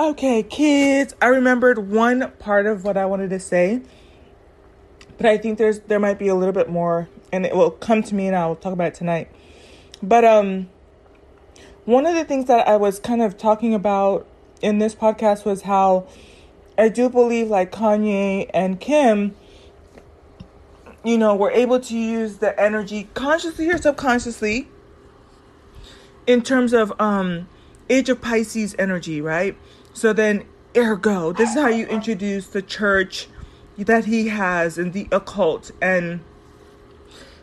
Okay, kids, I remembered one part of what I wanted to say, but I think there's there might be a little bit more, and it will come to me, and I'll talk about it tonight. But um, one of the things that I was kind of talking about in this podcast was how I do believe like Kanye and Kim, you know, were able to use the energy consciously or subconsciously in terms of um age of Pisces energy, right? So then, ergo, this is how you introduce the church that he has and the occult and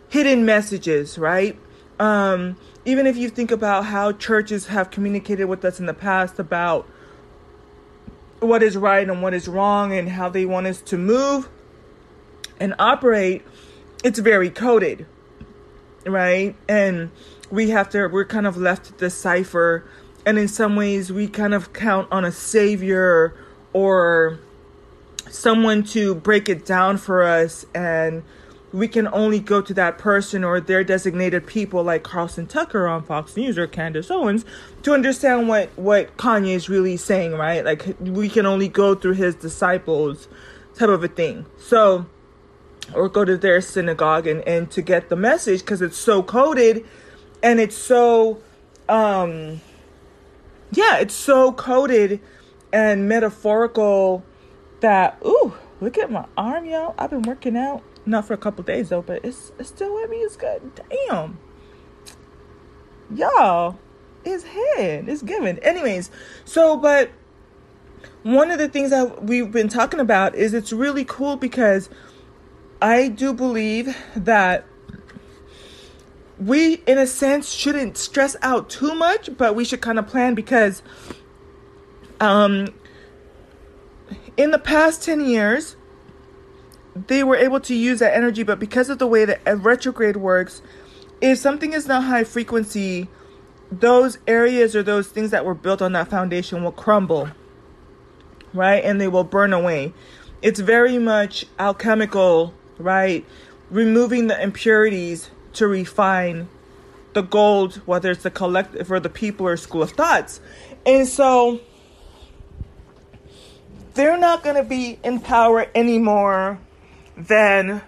hidden messages, right? Um, even if you think about how churches have communicated with us in the past about what is right and what is wrong and how they want us to move and operate, it's very coded, right? And we have to, we're kind of left to decipher and in some ways we kind of count on a savior or someone to break it down for us and we can only go to that person or their designated people like Carlson Tucker on Fox News or Candace Owens to understand what what Kanye is really saying, right? Like we can only go through his disciples type of a thing. So or go to their synagogue and and to get the message cuz it's so coded and it's so um yeah, it's so coded and metaphorical that ooh, look at my arm, y'all. I've been working out not for a couple days though, but it's it's still with me. It's good. Damn, y'all, it's head it's given. Anyways, so but one of the things that we've been talking about is it's really cool because I do believe that we, in a sense, shouldn't stress out too much, but we should kind of plan because, um, in the past 10 years, they were able to use that energy, but because of the way that retrograde works, if something is not high frequency, those areas or those things that were built on that foundation will crumble, right? And they will burn away. It's very much alchemical, right? Removing the impurities to refine the gold, whether it's the collective or the people or school of thoughts. And so they're not going to be in power anymore than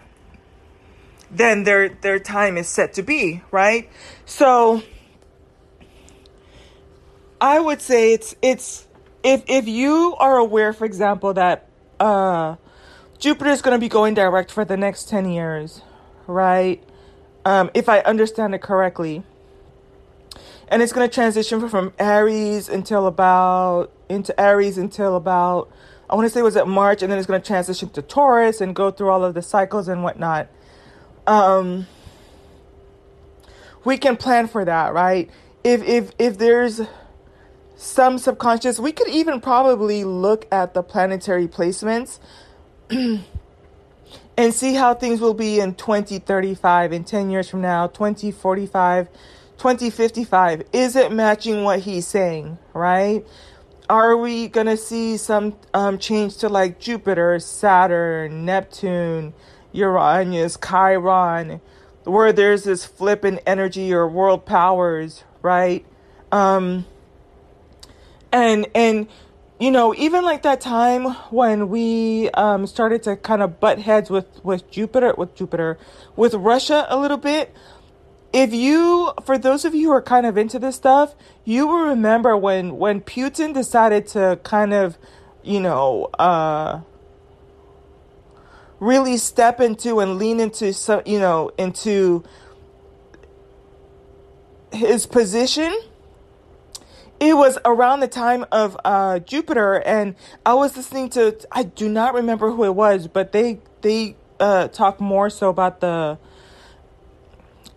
than their their time is set to be, right? So I would say it's it's if if you are aware, for example, that uh Jupiter is going to be going direct for the next 10 years, right? Um, if I understand it correctly. And it's going to transition from Aries until about into Aries until about I want to say was it March, and then it's going to transition to Taurus and go through all of the cycles and whatnot. Um, we can plan for that, right? If if if there's some subconscious, we could even probably look at the planetary placements and see how things will be in 2035 in 10 years from now 2045 2055 is it matching what he's saying right? Are we going to see some um, change to like jupiter saturn neptune uranus chiron where there's this flip in energy or world powers right? Um and and you know, even like that time when we um, started to kind of butt heads with, with Jupiter, with Jupiter, with Russia a little bit. If you, for those of you who are kind of into this stuff, you will remember when when Putin decided to kind of, you know, uh, really step into and lean into some, you know, into his position it was around the time of uh, Jupiter, and I was listening to. I do not remember who it was, but they they uh, talk more so about the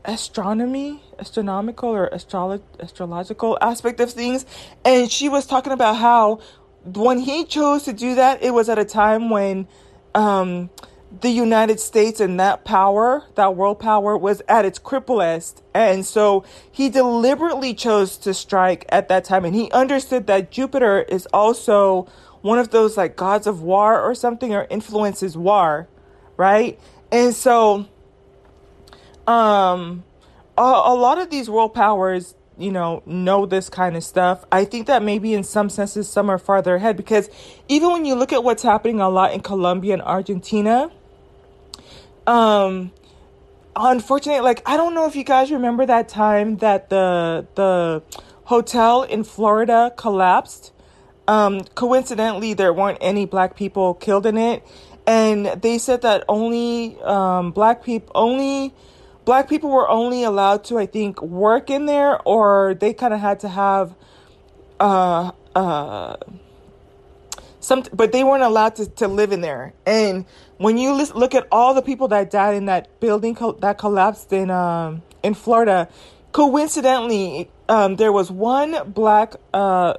astronomy, astronomical or astrolo- astrological aspect of things, and she was talking about how when he chose to do that, it was at a time when. Um, the United States and that power, that world power, was at its cripplest. And so he deliberately chose to strike at that time. And he understood that Jupiter is also one of those like gods of war or something, or influences war, right? And so, um, a, a lot of these world powers, you know, know this kind of stuff. I think that maybe in some senses some are farther ahead because even when you look at what's happening a lot in Colombia and Argentina, um, unfortunately, like I don't know if you guys remember that time that the the hotel in Florida collapsed. Um, coincidentally, there weren't any black people killed in it, and they said that only um, black people only black people were only allowed to, I think, work in there, or they kind of had to have uh uh some, but they weren't allowed to, to live in there. And when you look at all the people that died in that building co- that collapsed in um in Florida, coincidentally, um, there was one black uh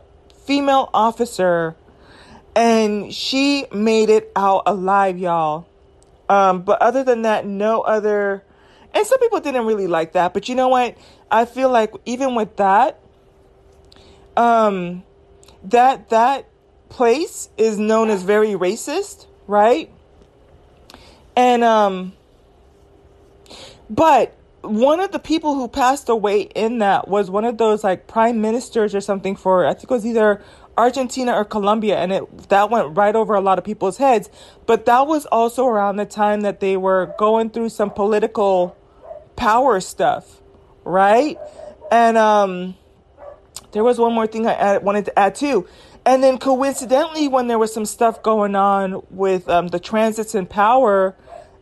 female officer, and she made it out alive, y'all. Um, but other than that, no other and some people didn't really like that, but you know what? I feel like even with that, um, that that place is known as very racist, right? And um, but one of the people who passed away in that was one of those like prime ministers or something for I think it was either Argentina or Colombia, and it that went right over a lot of people's heads. But that was also around the time that they were going through some political power stuff, right? And um, there was one more thing I add, wanted to add too. And then coincidentally, when there was some stuff going on with um, the transits in power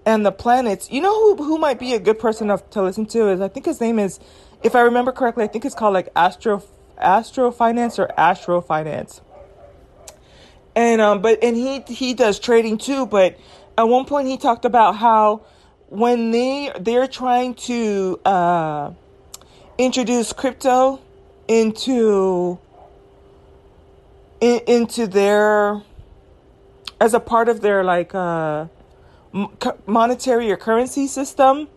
and the planets, you know who who might be a good person to, listen to is I think his name is, if I remember correctly, I think it's called like Astro Astro Finance or Astro Finance. And um, but and he he does trading too. But at one point he talked about how when they they're trying to uh, introduce crypto into in, into their as a part of their like uh, monetary or currency system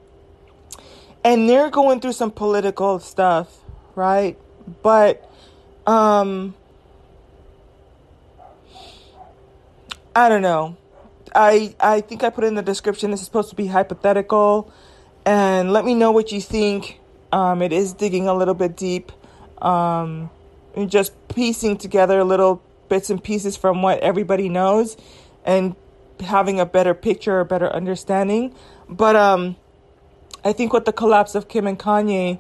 and they're going through some political stuff right? But um i don't know. I I think I put in the description. This is supposed to be hypothetical, and let me know what you think. Um, it is digging a little bit deep, um, and just piecing together little bits and pieces from what everybody knows, and having a better picture, a better understanding. But um, I think with the collapse of Kim and Kanye,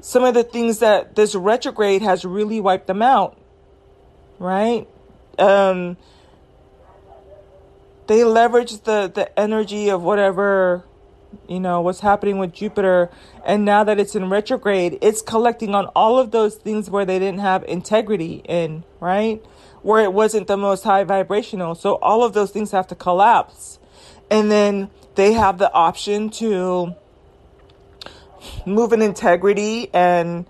some of the things that this retrograde has really wiped them out, right? Um, they leverage the the energy of whatever you know what's happening with Jupiter and now that it's in retrograde it's collecting on all of those things where they didn't have integrity in right where it wasn't the most high vibrational so all of those things have to collapse and then they have the option to move in integrity and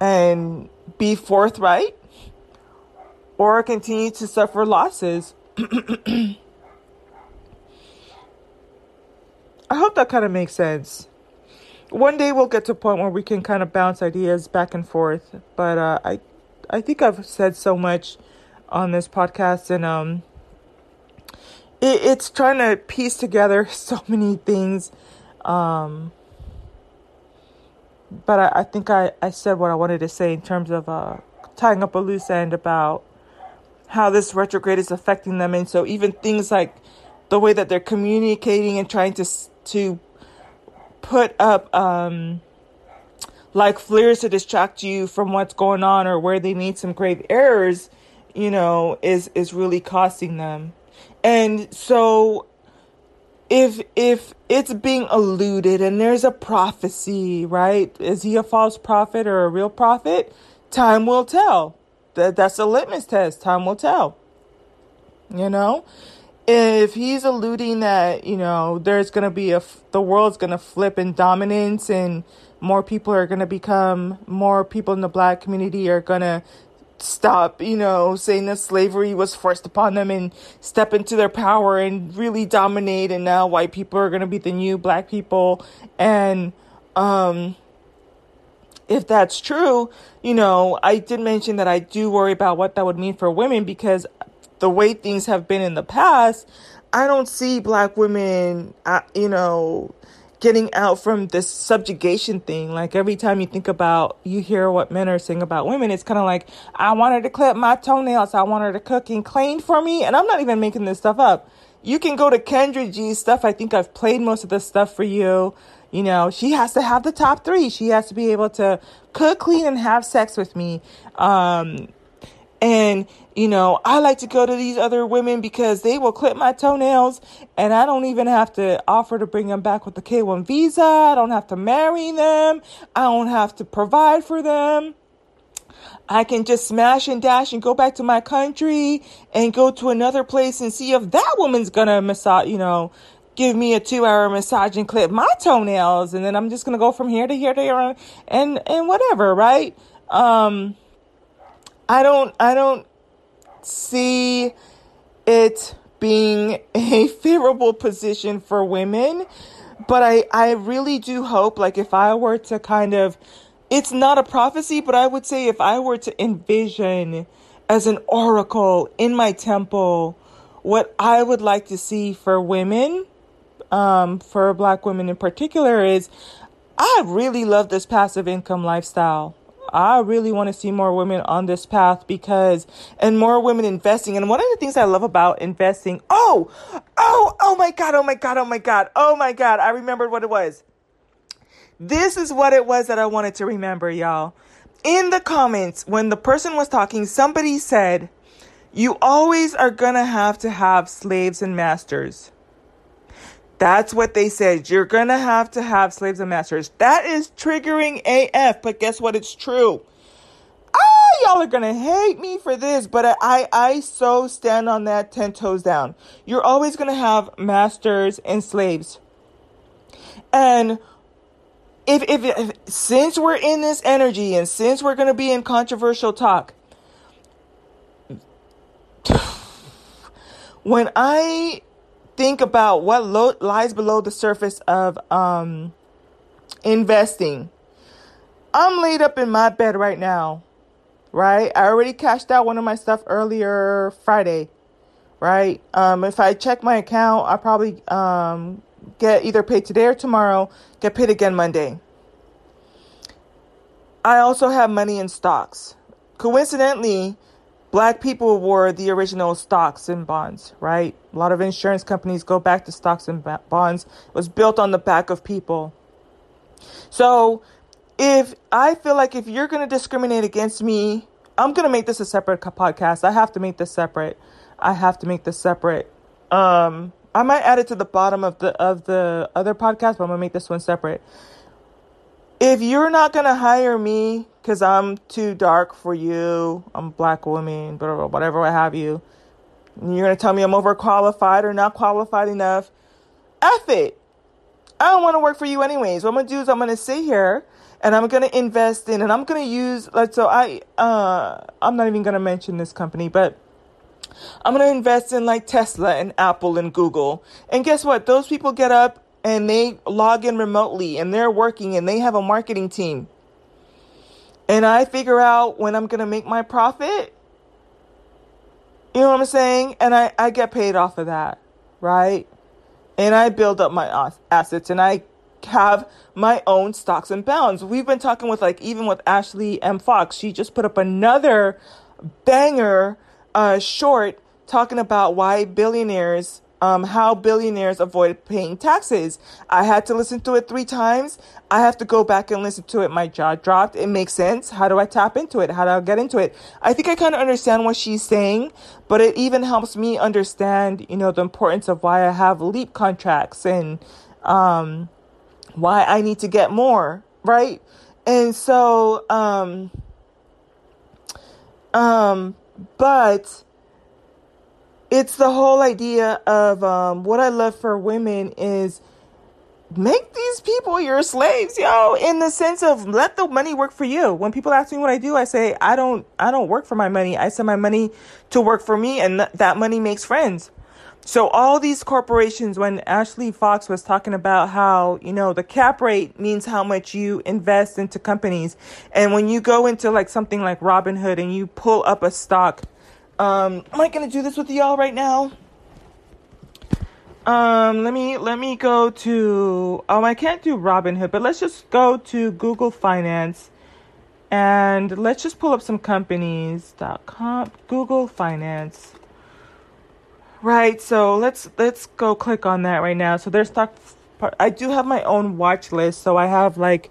and be forthright or continue to suffer losses I hope that kind of makes sense. One day we'll get to a point where we can kind of bounce ideas back and forth. But uh, I, I think I've said so much on this podcast, and um, it, it's trying to piece together so many things. Um, but I, I think I, I said what I wanted to say in terms of uh, tying up a loose end about how this retrograde is affecting them, and so even things like the way that they're communicating and trying to to put up um, like flares to distract you from what's going on or where they need some grave errors, you know, is is really costing them. And so if if it's being alluded and there's a prophecy, right? Is he a false prophet or a real prophet? Time will tell. That that's a litmus test. Time will tell. You know? if he's alluding that you know there's gonna be a the world's gonna flip in dominance and more people are gonna become more people in the black community are gonna stop you know saying that slavery was forced upon them and step into their power and really dominate and now white people are gonna be the new black people. And um if that's true, you know, I did mention that I do worry about what that would mean for women because the way things have been in the past, I don't see black women, uh, you know, getting out from this subjugation thing. Like every time you think about, you hear what men are saying about women, it's kind of like, I want her to clip my toenails. I want her to cook and clean for me. And I'm not even making this stuff up. You can go to Kendra G's stuff. I think I've played most of the stuff for you. You know, she has to have the top three. She has to be able to cook, clean, and have sex with me. Um, and, you know, I like to go to these other women because they will clip my toenails and I don't even have to offer to bring them back with the K1 visa. I don't have to marry them. I don't have to provide for them. I can just smash and dash and go back to my country and go to another place and see if that woman's gonna massage, you know, give me a two hour massage and clip my toenails. And then I'm just gonna go from here to here to here and, and whatever, right? Um, I don't I don't see it being a favorable position for women, but I I really do hope like if I were to kind of it's not a prophecy, but I would say if I were to envision as an oracle in my temple what I would like to see for women, um, for black women in particular, is I really love this passive income lifestyle. I really want to see more women on this path because, and more women investing. And one of the things I love about investing, oh, oh, oh my God, oh my God, oh my God, oh my God, I remembered what it was. This is what it was that I wanted to remember, y'all. In the comments, when the person was talking, somebody said, You always are going to have to have slaves and masters. That's what they said. You're going to have to have slaves and masters. That is triggering AF, but guess what? It's true. Ah, y'all are going to hate me for this, but I, I so stand on that 10 toes down. You're always going to have masters and slaves. And if, if, if since we're in this energy and since we're going to be in controversial talk, when I think about what lo- lies below the surface of um, investing, I'm laid up in my bed right now, right? I already cashed out one of my stuff earlier Friday, right? Um, if I check my account, I probably um, get either paid today or tomorrow, get paid again Monday. I also have money in stocks. Coincidentally, Black people were the original stocks and bonds, right? A lot of insurance companies go back to stocks and bonds. It was built on the back of people. So, if I feel like if you're going to discriminate against me, I'm going to make this a separate podcast. I have to make this separate. I have to make this separate. Um, I might add it to the bottom of the of the other podcast, but I'm gonna make this one separate if you're not gonna hire me because I'm too dark for you, I'm black woman, whatever, whatever, what have you, and you're gonna tell me I'm overqualified or not qualified enough, F it. I don't want to work for you anyways. What I'm gonna do is I'm gonna sit here and I'm gonna invest in, and I'm gonna use like so. I uh, I'm not even gonna mention this company, but I'm gonna invest in like Tesla and Apple and Google. And guess what? Those people get up and they log in remotely and they're working and they have a marketing team. And I figure out when I'm going to make my profit. You know what I'm saying? And I, I get paid off of that, right? And I build up my assets and I have my own stocks and bonds. We've been talking with like even with Ashley M. Fox. She just put up another banger uh, short talking about why billionaires um, how billionaires avoid paying taxes. I had to listen to it three times. I have to go back and listen to it. My jaw dropped. It makes sense. How do I tap into it? How do I get into it? I think I kind of understand what she's saying, but it even helps me understand, you know, the importance of why I have leap contracts and um, why I need to get more, right? And so, um, um, but it's the whole idea of um, what I love for women is make these people your slaves, yo, in the sense of let the money work for you. When people ask me what I do, I say I don't I don't work for my money. I send my money to work for me and th- that money makes friends. So all these corporations when Ashley Fox was talking about how, you know, the cap rate means how much you invest into companies. And when you go into like something like Robinhood and you pull up a stock um, am I gonna do this with y'all right now? Um, let me let me go to oh I can't do Robinhood, but let's just go to Google Finance and let's just pull up some companies.com Google Finance. Right, so let's let's go click on that right now. So there's stock I do have my own watch list, so I have like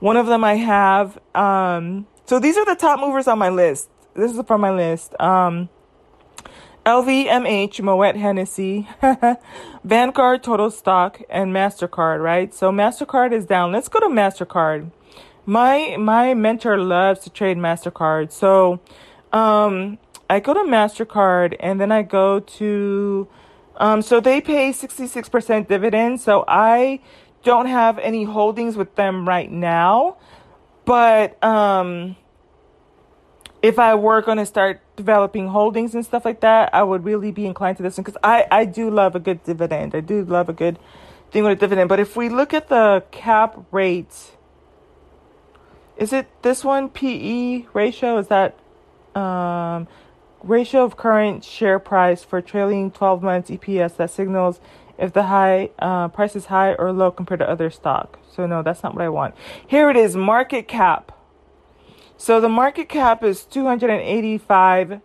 one of them I have um so these are the top movers on my list. This is from my list. Um LVMH, Moet Hennessy, Vanguard Total Stock, and MasterCard, right? So MasterCard is down. Let's go to MasterCard. My my mentor loves to trade MasterCard. So um I go to MasterCard and then I go to um so they pay 66% dividend. So I don't have any holdings with them right now. But um if I were going to start developing holdings and stuff like that, I would really be inclined to this one because I, I do love a good dividend. I do love a good thing with a dividend. But if we look at the cap rate, is it this one PE ratio? Is that um, ratio of current share price for trailing 12 months EPS that signals if the high uh, price is high or low compared to other stock? So no, that's not what I want. Here it is, market cap. So the market cap is 285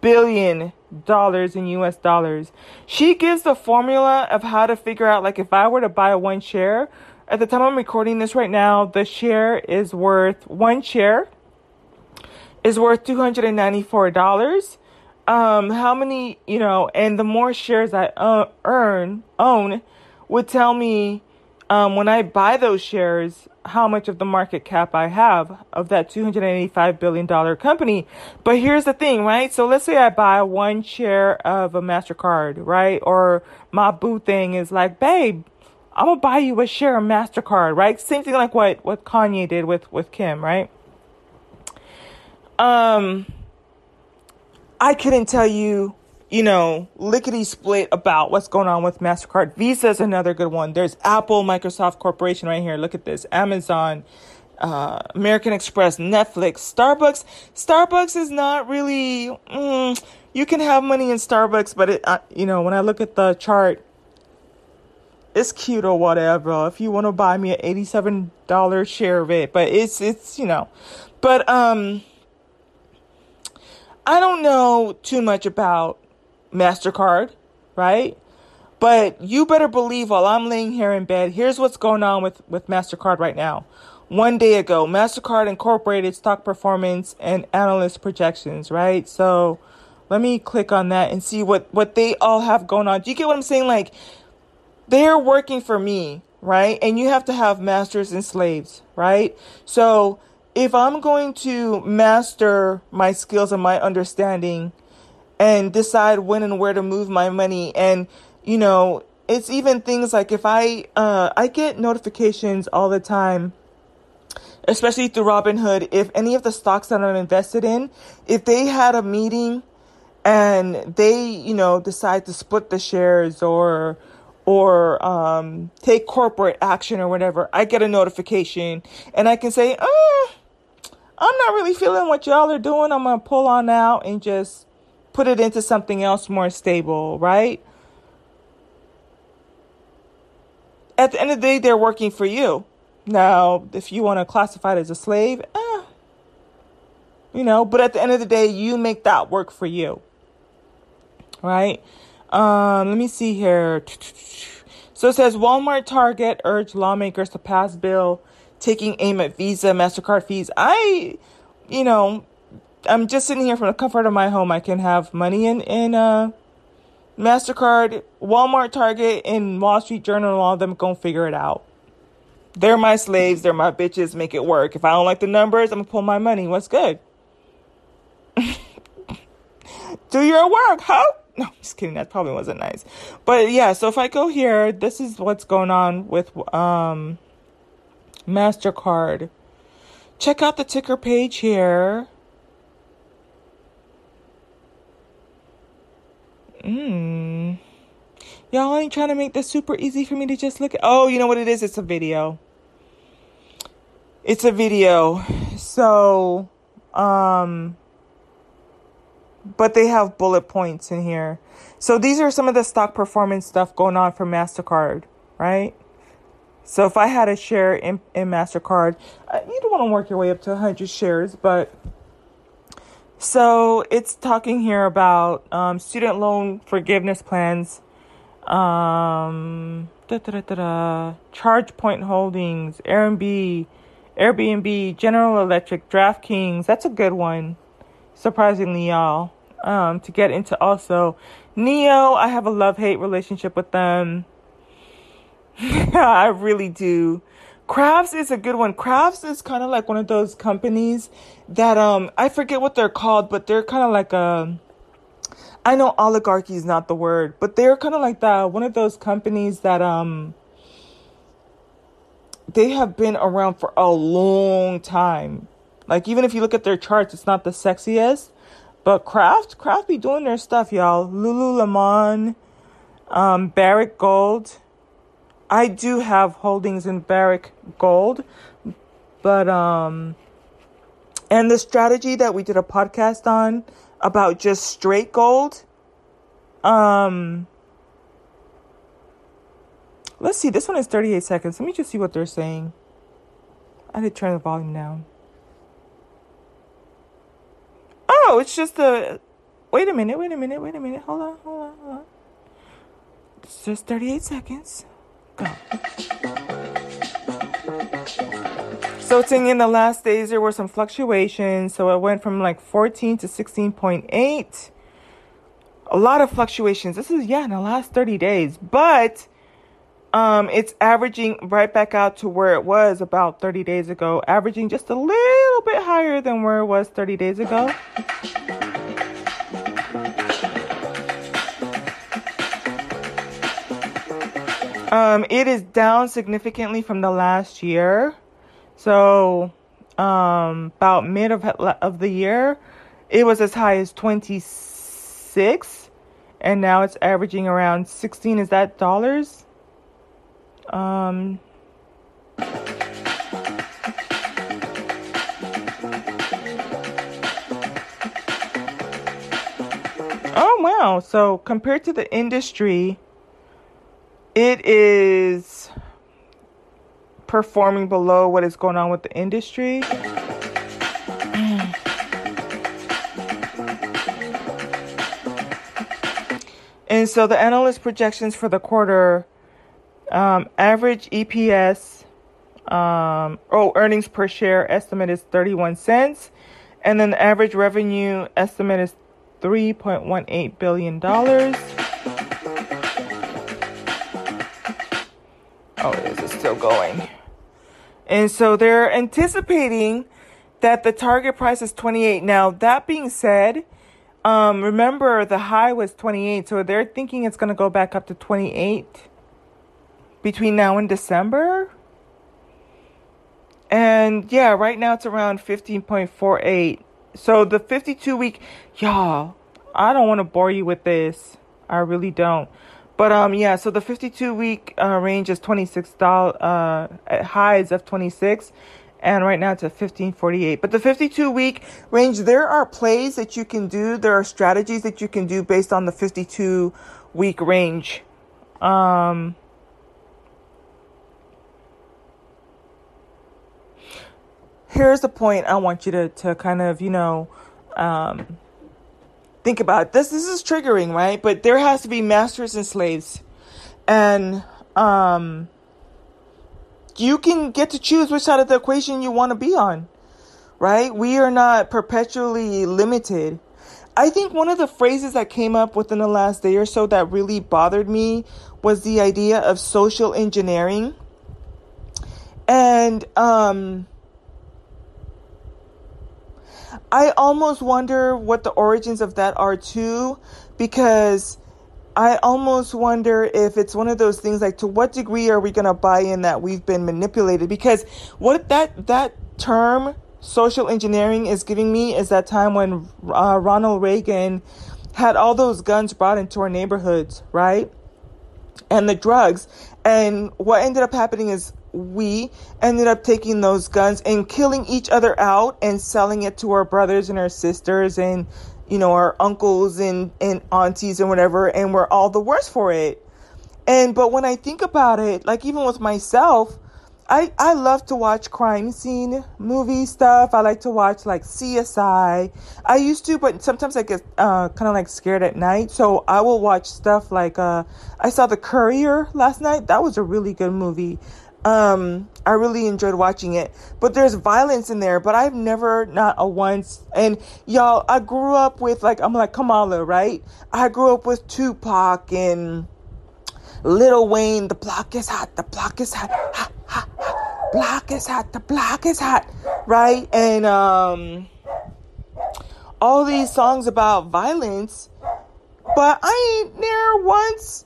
billion dollars in US dollars. She gives the formula of how to figure out like if I were to buy one share, at the time I'm recording this right now, the share is worth one share is worth $294. Um how many, you know, and the more shares I uh, earn own would tell me um, when I buy those shares, how much of the market cap I have of that $285 billion company. But here's the thing, right? So let's say I buy one share of a MasterCard, right? Or my boo thing is like, babe, I'm gonna buy you a share of MasterCard, right? Same thing like what, what Kanye did with, with Kim, right? Um, I couldn't tell you you know, lickety split about what's going on with MasterCard. Visa is another good one. There's Apple, Microsoft Corporation right here. Look at this. Amazon, uh, American Express, Netflix, Starbucks. Starbucks is not really, mm, you can have money in Starbucks, but it, uh, you know, when I look at the chart, it's cute or whatever. If you want to buy me an $87 share of it, but it's, it's, you know, but, um, I don't know too much about MasterCard, right? But you better believe while I'm laying here in bed, here's what's going on with, with MasterCard right now. One day ago, MasterCard incorporated stock performance and analyst projections, right? So let me click on that and see what, what they all have going on. Do you get what I'm saying? Like, they're working for me, right? And you have to have masters and slaves, right? So if I'm going to master my skills and my understanding, and decide when and where to move my money. And, you know, it's even things like if I, uh, I get notifications all the time, especially through Robinhood, if any of the stocks that I'm invested in, if they had a meeting and they, you know, decide to split the shares or, or um, take corporate action or whatever, I get a notification and I can say, oh, I'm not really feeling what y'all are doing. I'm to pull on out and just put it into something else more stable, right? At the end of the day, they're working for you. Now, if you want to classify it as a slave, eh, you know, but at the end of the day, you make that work for you, right? Um, let me see here. So it says Walmart, Target urge lawmakers to pass bill taking aim at Visa, MasterCard fees. I, you know, I'm just sitting here from the comfort of my home. I can have money in in uh, Mastercard, Walmart, Target, and Wall Street Journal. All of them gonna figure it out. They're my slaves. They're my bitches. Make it work. If I don't like the numbers, I'm gonna pull my money. What's good? Do your work, huh? No, just kidding. That probably wasn't nice. But yeah, so if I go here, this is what's going on with um, MasterCard. Check out the ticker page here. Mm. Y'all ain't trying to make this super easy for me to just look at. Oh, you know what it is? It's a video. It's a video. So, um, but they have bullet points in here. So these are some of the stock performance stuff going on for MasterCard, right? So if I had a share in, in MasterCard, uh, you don't want to work your way up to 100 shares, but so it's talking here about um, student loan forgiveness plans, um, ChargePoint Holdings, Airbnb, Airbnb, General Electric, DraftKings. That's a good one, surprisingly, y'all. Um, to get into also NIO, I have a love hate relationship with them. I really do. Kraft's is a good one. Kraft's is kind of like one of those companies that um I forget what they're called, but they're kind of like a I know oligarchy is not the word, but they're kind of like that one of those companies that um they have been around for a long time. Like even if you look at their charts, it's not the sexiest, but Kraft, Kraft be doing their stuff, y'all. Lululemon, um, Barrick Gold. I do have holdings in Barrick Gold, but um, and the strategy that we did a podcast on about just straight gold. Um, let's see. This one is 38 seconds. Let me just see what they're saying. I did turn the volume down. Oh, it's just a. Wait a minute, wait a minute, wait a minute. Hold on, hold on, hold on. It's just 38 seconds. So it's in the last days there were some fluctuations. So it went from like 14 to 16.8. A lot of fluctuations. This is yeah in the last 30 days, but um, it's averaging right back out to where it was about 30 days ago, averaging just a little bit higher than where it was 30 days ago. Um, it is down significantly from the last year. So, um, about mid of, of the year, it was as high as 26 and now it's averaging around 16 is that dollars? Um, oh wow. So compared to the industry, it is performing below what is going on with the industry. And so the analyst projections for the quarter um, average EPS um, oh earnings per share estimate is 31 cents and then the average revenue estimate is 3.18 billion dollars. Oh, is it still going? And so they're anticipating that the target price is 28. Now, that being said, um, remember the high was 28, so they're thinking it's going to go back up to 28 between now and December. And yeah, right now it's around 15.48. So the 52 week, y'all, I don't want to bore you with this. I really don't. But um, yeah. So the 52 week uh, range is 26 dollars. Uh, highs of 26, and right now it's at 1548. But the 52 week range, there are plays that you can do. There are strategies that you can do based on the 52 week range. Um. Here's the point I want you to, to kind of, you know, um, think about this this is triggering right? But there has to be masters and slaves. And um you can get to choose which side of the equation you want to be on right? We are not perpetually limited. I think one of the phrases that came up within the last day or so that really bothered me was the idea of social engineering. And um I almost wonder what the origins of that are too, because I almost wonder if it's one of those things like to what degree are we going to buy in that we've been manipulated? Because what that that term social engineering is giving me is that time when uh, Ronald Reagan had all those guns brought into our neighborhoods, right? And the drugs. And what ended up happening is we ended up taking those guns and killing each other out and selling it to our brothers and our sisters and you know, our uncles and, and aunties and whatever, and we're all the worse for it. And, but when I think about it, like even with myself, I, I love to watch crime scene movie stuff. I like to watch like CSI. I used to, but sometimes I get uh, kind of like scared at night. So I will watch stuff like uh, I saw The Courier last night. That was a really good movie. Um, I really enjoyed watching it. But there's violence in there, but I've never, not a once. And y'all, I grew up with like, I'm like Kamala, right? I grew up with Tupac and Lil Wayne. The block is hot. The block is hot. block is hot, the block is hot, right? And um, all these songs about violence, but I ain't near once.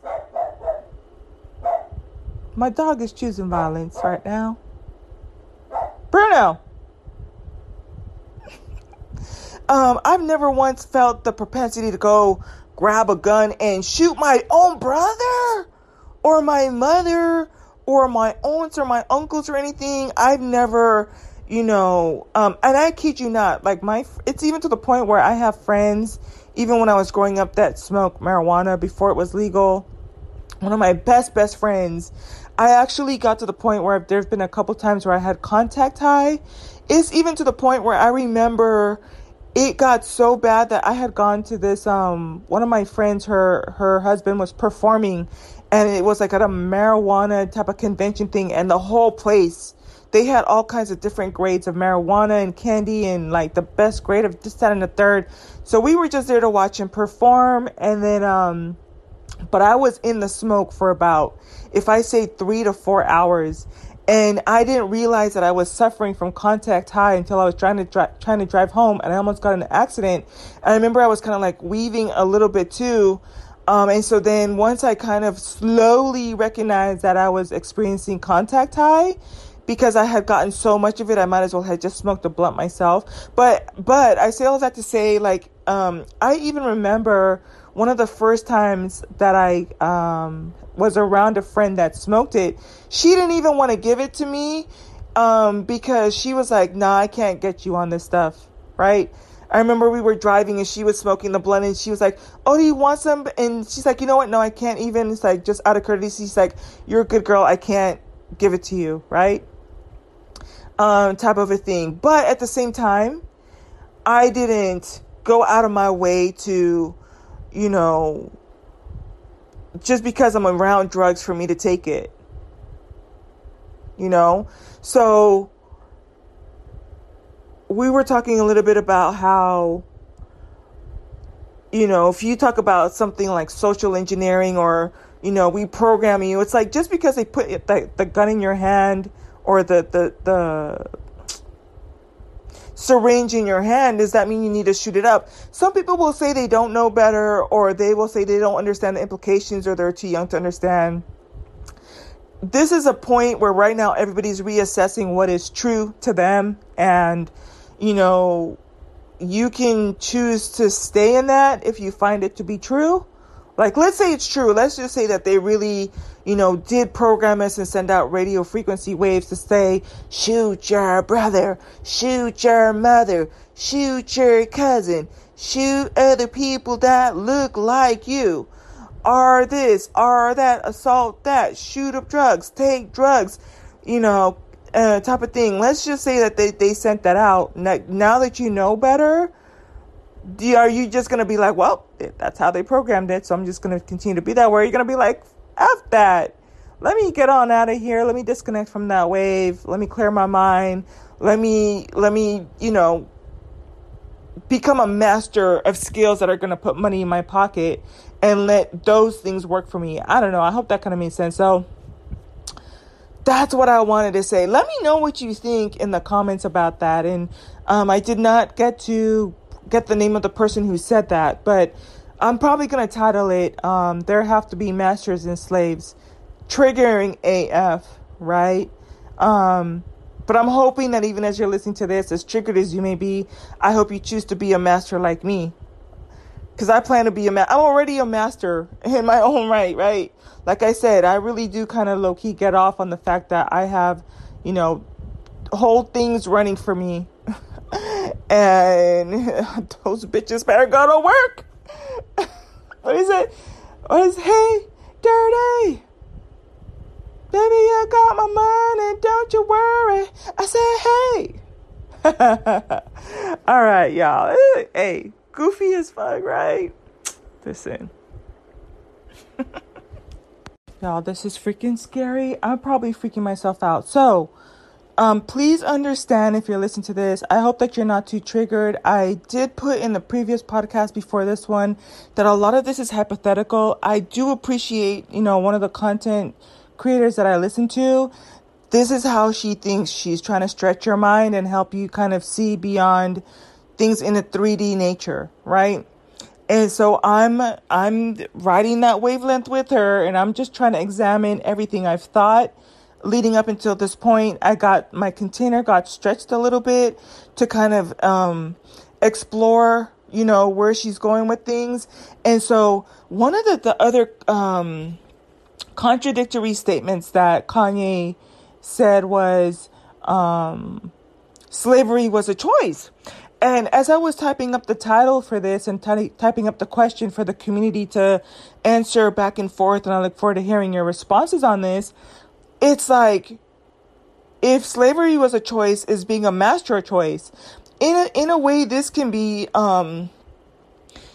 My dog is choosing violence right now. Bruno. um, I've never once felt the propensity to go grab a gun and shoot my own brother or my mother or my aunts or my uncles or anything. I've never, you know, um, and I kid you not, like my, it's even to the point where I have friends, even when I was growing up, that smoked marijuana before it was legal. One of my best, best friends, I actually got to the point where there's been a couple times where I had contact high. It's even to the point where I remember it got so bad that I had gone to this um one of my friends her her husband was performing and it was like at a marijuana type of convention thing and the whole place they had all kinds of different grades of marijuana and candy and like the best grade of this that and the third so we were just there to watch him perform and then um but i was in the smoke for about if i say three to four hours and I didn't realize that I was suffering from contact high until I was trying to dri- trying to drive home, and I almost got in an accident. And I remember I was kind of like weaving a little bit too, um, and so then once I kind of slowly recognized that I was experiencing contact high, because I had gotten so much of it, I might as well have just smoked a blunt myself. But but I say all that to say, like, um, I even remember one of the first times that I um, was around a friend that smoked it. She didn't even want to give it to me um, because she was like, "Nah, I can't get you on this stuff." Right? I remember we were driving and she was smoking the blunt and she was like, Oh, do you want some? And she's like, You know what? No, I can't even. It's like, just out of courtesy, she's like, You're a good girl. I can't give it to you. Right? Um, type of a thing. But at the same time, I didn't go out of my way to, you know, just because I'm around drugs for me to take it. You know? So we were talking a little bit about how you know, if you talk about something like social engineering or, you know, we program you, it's like just because they put the, the gun in your hand or the, the, the syringe in your hand, does that mean you need to shoot it up? Some people will say they don't know better or they will say they don't understand the implications or they're too young to understand. This is a point where right now everybody's reassessing what is true to them and you know, you can choose to stay in that if you find it to be true. Like, let's say it's true. Let's just say that they really, you know, did program us and send out radio frequency waves to say, shoot your brother, shoot your mother, shoot your cousin, shoot other people that look like you. Are this, are that, assault that, shoot up drugs, take drugs, you know, uh, type of thing. Let's just say that they, they sent that out. Now, now that you know better, do, are you just going to be like, well, that's how they programmed it, so I'm just going to continue to be that way? You're going to be like, F that. Let me get on out of here. Let me disconnect from that wave. Let me clear my mind. Let me, let me, you know, become a master of skills that are going to put money in my pocket and let those things work for me. I don't know. I hope that kind of makes sense. So, that's what I wanted to say. Let me know what you think in the comments about that. And um, I did not get to get the name of the person who said that, but I'm probably going to title it um, There Have to Be Masters and Slaves. Triggering AF, right? Um, but I'm hoping that even as you're listening to this, as triggered as you may be, I hope you choose to be a master like me. Because I plan to be a master. I'm already a master in my own right, right? like I said, I really do kind of low key get off on the fact that I have, you know, whole things running for me. And those bitches better go to work. what is it? What is hey, dirty? Baby, I got my money, don't you worry. I said, hey. All right, y'all. Hey, goofy as fuck, right? Listen. y'all, this is freaking scary. I'm probably freaking myself out. So, um, please understand if you're listening to this. I hope that you're not too triggered. I did put in the previous podcast before this one that a lot of this is hypothetical. I do appreciate, you know, one of the content creators that I listen to. This is how she thinks she's trying to stretch your mind and help you kind of see beyond things in a 3D nature, right? And so I'm I'm riding that wavelength with her and I'm just trying to examine everything I've thought leading up until this point, I got my container got stretched a little bit to kind of um, explore, you know, where she's going with things. And so one of the, the other um, contradictory statements that Kanye said was um, slavery was a choice. And as I was typing up the title for this and t- typing up the question for the community to answer back and forth, and I look forward to hearing your responses on this, it's like if slavery was a choice, is being a master choice? In a, in a way, this can be um,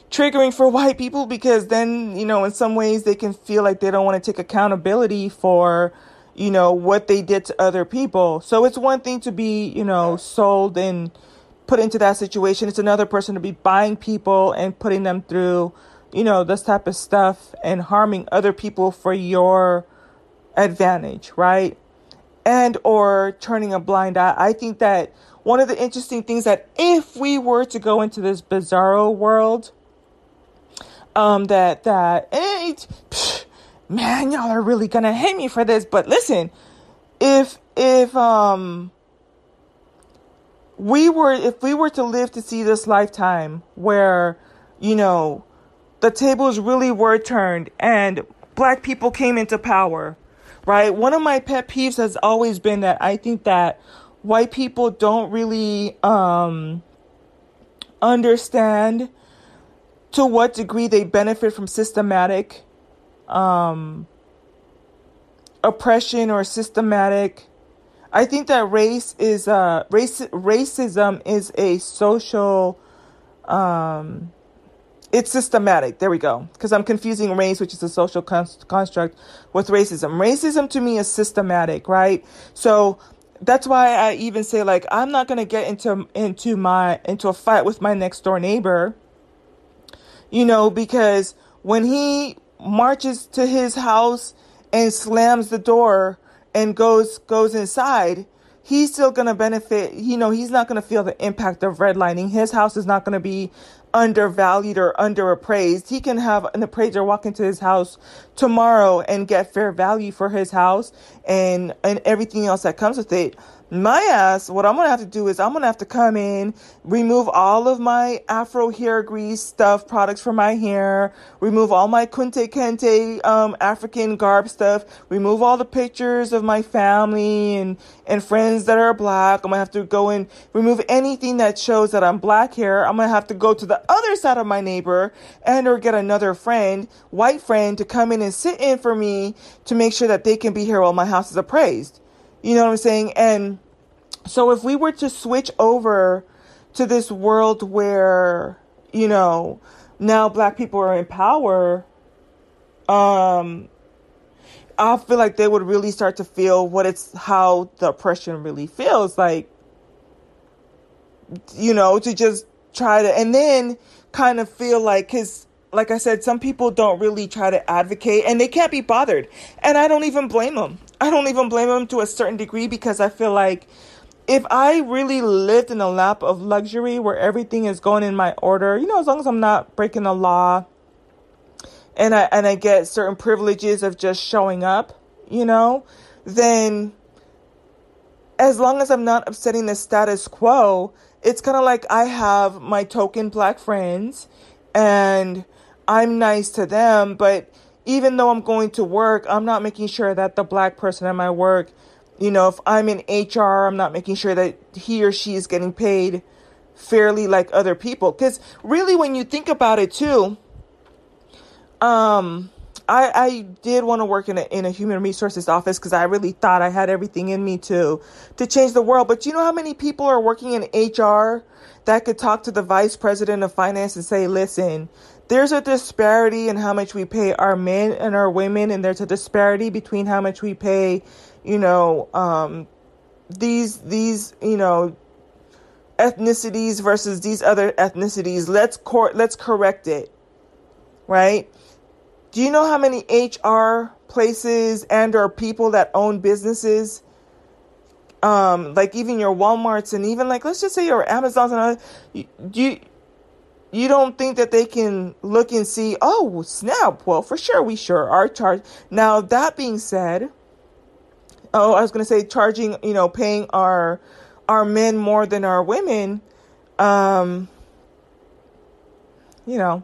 triggering for white people because then, you know, in some ways they can feel like they don't want to take accountability for, you know, what they did to other people. So it's one thing to be, you know, sold and put into that situation. It's another person to be buying people and putting them through, you know, this type of stuff and harming other people for your advantage, right? And or turning a blind eye. I think that one of the interesting things that if we were to go into this bizarro world, um, that that psh, man, y'all are really gonna hate me for this, but listen, if if um we were if we were to live to see this lifetime where you know the tables really were turned and black people came into power right? One of my pet peeves has always been that I think that white people don't really um, understand to what degree they benefit from systematic um, oppression or systematic. I think that race is uh, race racism is a social um, it's systematic. There we go. Because I'm confusing race, which is a social construct, with racism. Racism to me is systematic, right? So that's why I even say like I'm not gonna get into into my into a fight with my next door neighbor. You know, because when he marches to his house and slams the door and goes goes inside, he's still going to benefit. You know, he's not going to feel the impact of redlining. His house is not going to be undervalued or underappraised. He can have an appraiser walk into his house tomorrow and get fair value for his house and and everything else that comes with it my ass, what I'm gonna have to do is I'm gonna have to come in, remove all of my Afro hair grease stuff, products for my hair, remove all my Kunta Kinte um, African garb stuff, remove all the pictures of my family and, and friends that are black. I'm gonna have to go and remove anything that shows that I'm black here. I'm gonna have to go to the other side of my neighbor and or get another friend, white friend, to come in and sit in for me to make sure that they can be here while my house is appraised. You know what I'm saying? And so if we were to switch over to this world where, you know, now black people are in power, um, I feel like they would really start to feel what it's how the oppression really feels like, you know, to just try to, and then kind of feel like, cause like I said, some people don't really try to advocate and they can't be bothered. And I don't even blame them. I don't even blame them to a certain degree because I feel like if I really lived in a lap of luxury where everything is going in my order, you know, as long as I'm not breaking the law and I and I get certain privileges of just showing up, you know, then as long as I'm not upsetting the status quo, it's kind of like I have my token black friends and I'm nice to them, but even though I'm going to work, I'm not making sure that the black person at my work, you know, if I'm in HR, I'm not making sure that he or she is getting paid fairly like other people. Because really, when you think about it too, um, I, I did want to work in a, in a human resources office because I really thought I had everything in me to to change the world. But you know how many people are working in HR that could talk to the vice president of finance and say, listen, there's a disparity in how much we pay our men and our women, and there's a disparity between how much we pay, you know, um, these these you know ethnicities versus these other ethnicities. Let's cor- let's correct it, right? Do you know how many HR places and or people that own businesses, um, like even your WalMarts and even like let's just say your Amazons and all, you, you you don't think that they can look and see, oh snap, well for sure we sure are charged. Now that being said, oh I was gonna say charging, you know, paying our our men more than our women, um, you know,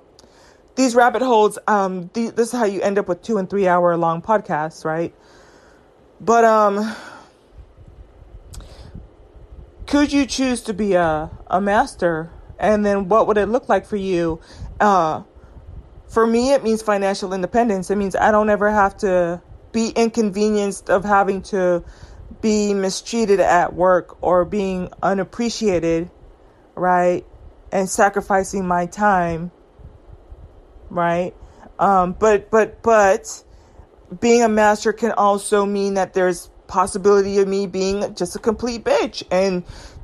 these rabbit holes, um, this is how you end up with two and three hour long podcasts, right? But, um, could you choose to be a, a master? And then what would it look like for you? Uh, for me, it means financial independence. It means I don't ever have to be inconvenienced of having to be mistreated at work or being unappreciated, right? And sacrificing my time, right? Um, but but but being a master can also mean that there's possibility of me being just a complete bitch and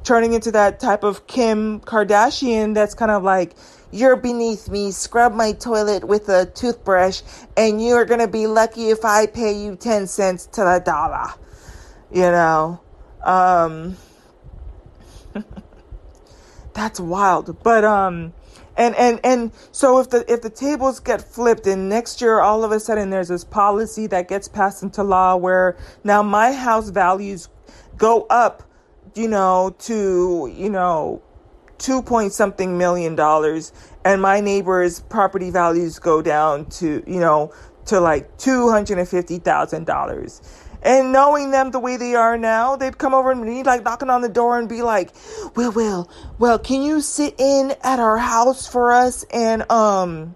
turning into that type of Kim Kardashian that's kind of like you're beneath me, scrub my toilet with a toothbrush, and you're gonna be lucky if I pay you 10 cents to the dollar. You know? Um that's wild. But um and and and so if the if the tables get flipped and next year all of a sudden there's this policy that gets passed into law where now my house values go up you know to you know two point something million dollars and my neighbor's property values go down to you know to like two hundred and knowing them the way they are now, they'd come over and be like knocking on the door and be like, "Well, well, well, can you sit in at our house for us?" And um,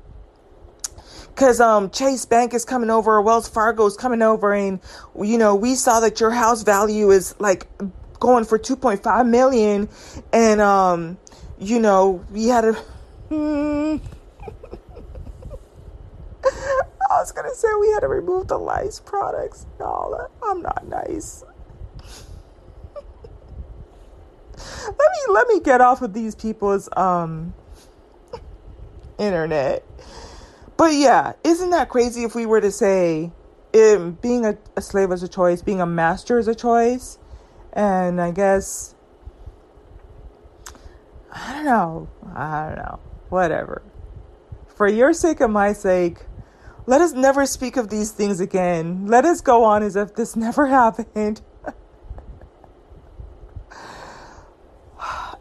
cause um Chase Bank is coming over, Wells Fargo is coming over, and you know we saw that your house value is like going for two point five million, and um, you know we had. Hmm, I was gonna say we had to remove the lice products. No, I'm not nice. let me let me get off of these people's um internet. But yeah, isn't that crazy if we were to say it, being a, a slave is a choice, being a master is a choice? And I guess I don't know. I don't know. Whatever. For your sake and my sake, let us never speak of these things again. Let us go on as if this never happened.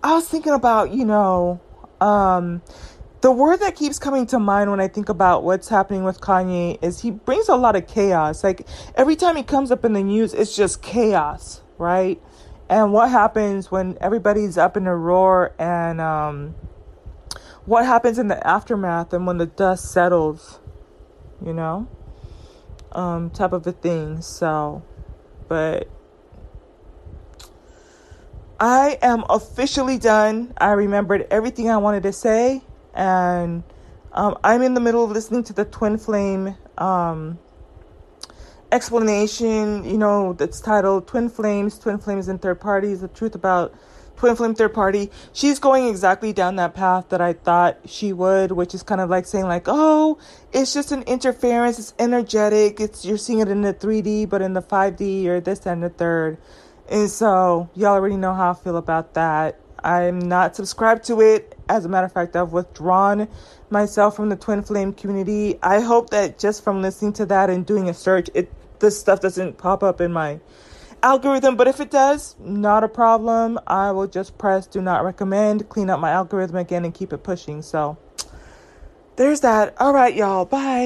I was thinking about, you know, um, the word that keeps coming to mind when I think about what's happening with Kanye is he brings a lot of chaos. Like every time he comes up in the news, it's just chaos, right? And what happens when everybody's up in a roar and um, what happens in the aftermath and when the dust settles? you know, um, type of a thing. So, but I am officially done. I remembered everything I wanted to say, and um, I'm in the middle of listening to the Twin Flame um, explanation. You know, that's titled "Twin Flames: Twin Flames and Third Parties: The Truth About." Twin Flame Third Party, she's going exactly down that path that I thought she would, which is kind of like saying like, oh, it's just an interference, it's energetic, it's you're seeing it in the 3D, but in the 5D or this and the third. And so y'all already know how I feel about that. I'm not subscribed to it. As a matter of fact, I've withdrawn myself from the Twin Flame community. I hope that just from listening to that and doing a search, it this stuff doesn't pop up in my algorithm, but if it does, not a problem. I will just press do not recommend, clean up my algorithm again, and keep it pushing. So there's that. All right, y'all. Bye.